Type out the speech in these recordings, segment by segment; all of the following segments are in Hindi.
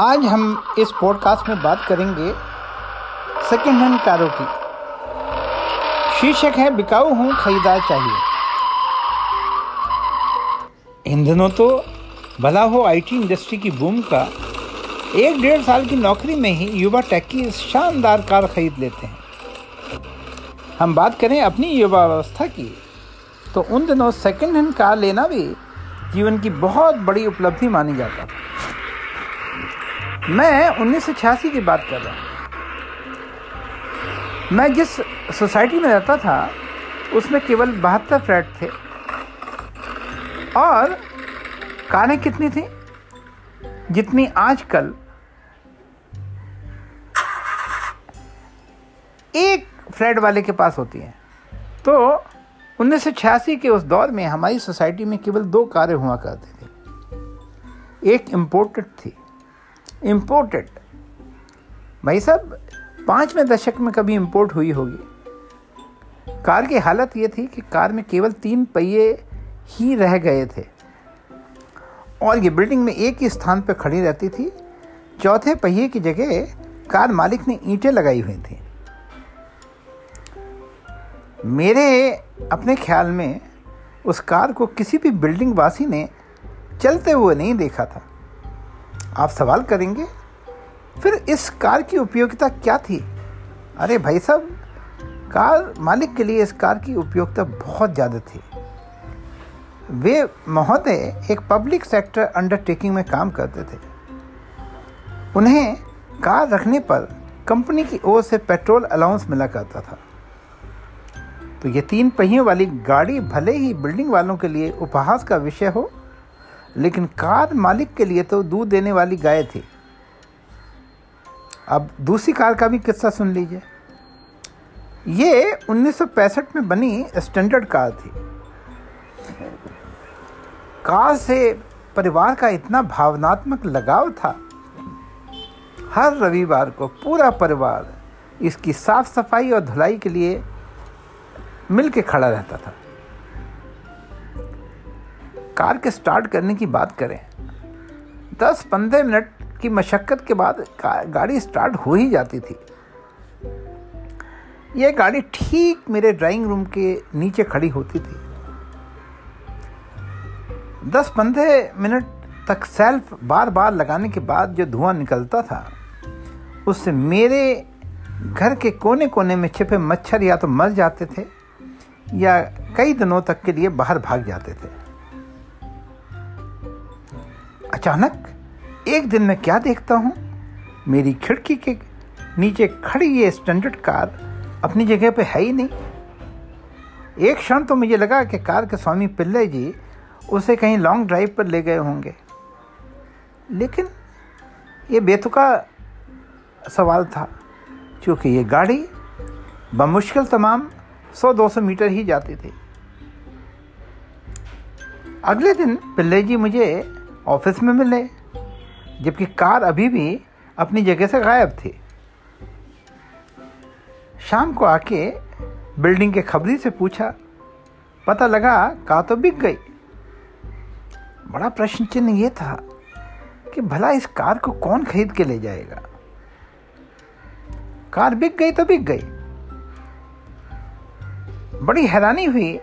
आज हम इस पॉडकास्ट में बात करेंगे सेकेंड हैंड कारों की। शीर्षक है, बिकाऊ हूँ, खरीदार चाहिए। इन दिनों तो भला हो आईटी इंडस्ट्री की बूम का एक डेढ़ साल की नौकरी में ही युवा टैक्की शानदार कार खरीद लेते हैं। हम बात करें अपनी युवा अवस्था की। तो उन दिनों सेकेंड हैंड कार लेना भी जीवन की बहुत बड़ी उपलब्धि मानी जाता था। मैं उन्नीस सौ छियासी की बात कर रहा हूँ। मैं जिस सोसाइटी में रहता था, उसमें केवल बहत्तर फ्लैट थे। और कारें कितनी थी? जितनी आजकल एक फ्लैट वाले के पास होती हैं। तो उन्नीस सौ छियासी के उस दौर में हमारी सोसाइटी में केवल दो कारें हुआ करती थी। एक इम्पोर्टेड थी। इम्पोर्टेड भाई साहब पाँचवें दशक में कभी इम्पोर्ट हुई होगी। कार की हालत ये थी कि कार में केवल तीन पहिए ही रह गए थे। और ये बिल्डिंग में एक ही स्थान पर खड़ी रहती थी। चौथे पहिए की जगह कार मालिक ने ईंटें लगाई हुई थी। मेरे अपने ख्याल में उस कार को किसी भी बिल्डिंग वासी ने चलते हुए नहीं देखा था। आप सवाल करेंगे? फिर इस कार की उपयोगिता क्या थी? अरे भाई साहब, कार मालिक के लिए इस कार की उपयोगिता बहुत ज़्यादा थी। वे महोदय एक पब्लिक सेक्टर अंडरटेकिंग में काम करते थे। उन्हें कार रखने पर कंपनी की ओर से पेट्रोल अलाउंस मिला करता था। तो ये तीन पहियों वाली गाड़ी भले ही बिल्डिंग वालों के लिए उपहास का विषय हो लेकिन कार मालिक के लिए तो दूध देने वाली गाय थी। अब दूसरी कार का भी किस्सा सुन लीजिए। ये 1965 में बनी स्टैंडर्ड कार थी। कार से परिवार का इतना भावनात्मक लगाव था। हर रविवार को पूरा परिवार इसकी साफ़ सफ़ाई और धुलाई के लिए मिल के खड़ा रहता था। कार के स्टार्ट करने की बात करें दस पंद्रह मिनट की मशक्क़त के बाद गाड़ी स्टार्ट हो ही जाती थी। यह गाड़ी ठीक मेरे ड्राइंग रूम के नीचे खड़ी होती थी। दस पंद्रह मिनट तक सेल्फ बार बार लगाने के बाद जो धुआँ निकलता था, उससे मेरे घर के कोने कोने में छिपे मच्छर या तो मर जाते थे या कई दिनों तक के लिए बाहर भाग जाते थे। अचानक एक दिन मैं क्या देखता हूँ? मेरी खिड़की के नीचे खड़ी ये स्टैंडर्ड कार अपनी जगह पे है ही नहीं। एक क्षण तो मुझे लगा कि कार के स्वामी पिल्ले जी उसे कहीं लॉन्ग ड्राइव पर ले गए होंगे। लेकिन ये बेतुका सवाल था, क्योंकि ये गाड़ी बमुश्किल तमाम 100-200 मीटर ही जाती थी। अगले दिन पिल्ले जी मुझे ऑफ़िस में मिले, जबकि कार अभी भी अपनी जगह से गायब थी। शाम को आके बिल्डिंग के खबरी से पूछा, पता लगा कार तो बिक गई। बड़ा प्रश्न चिन्ह ये था कि भला इस कार को कौन खरीद के ले जाएगा? कार बिक गई तो बिक गई। बड़ी हैरानी हुई,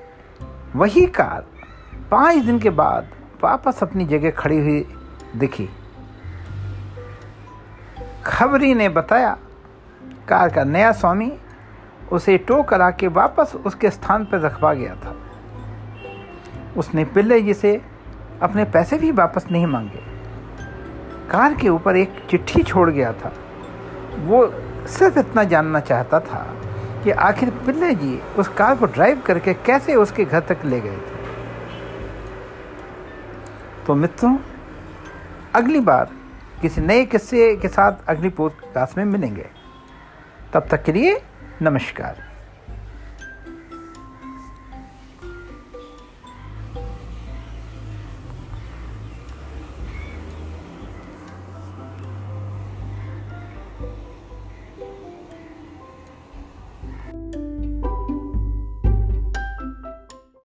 वही कार पाँच दिन के बाद वापस अपनी जगह खड़ी हुई दिखी। खबरी ने बताया, कार का नया स्वामी उसे टो करा के वापस उसके स्थान पर रखवा गया था। उसने पिल्ले जी से अपने पैसे भी वापस नहीं मांगे, कार के ऊपर एक चिट्ठी छोड़ गया था। वो सिर्फ़ इतना जानना चाहता था कि आखिर पिल्ले जी उस कार को ड्राइव करके कैसे उसके घर तक ले गए थे। तो मित्रों, अगली बार किसी नए किस्से के साथ अगली पॉडकास्ट में मिलेंगे। तब तक के लिए नमस्कार।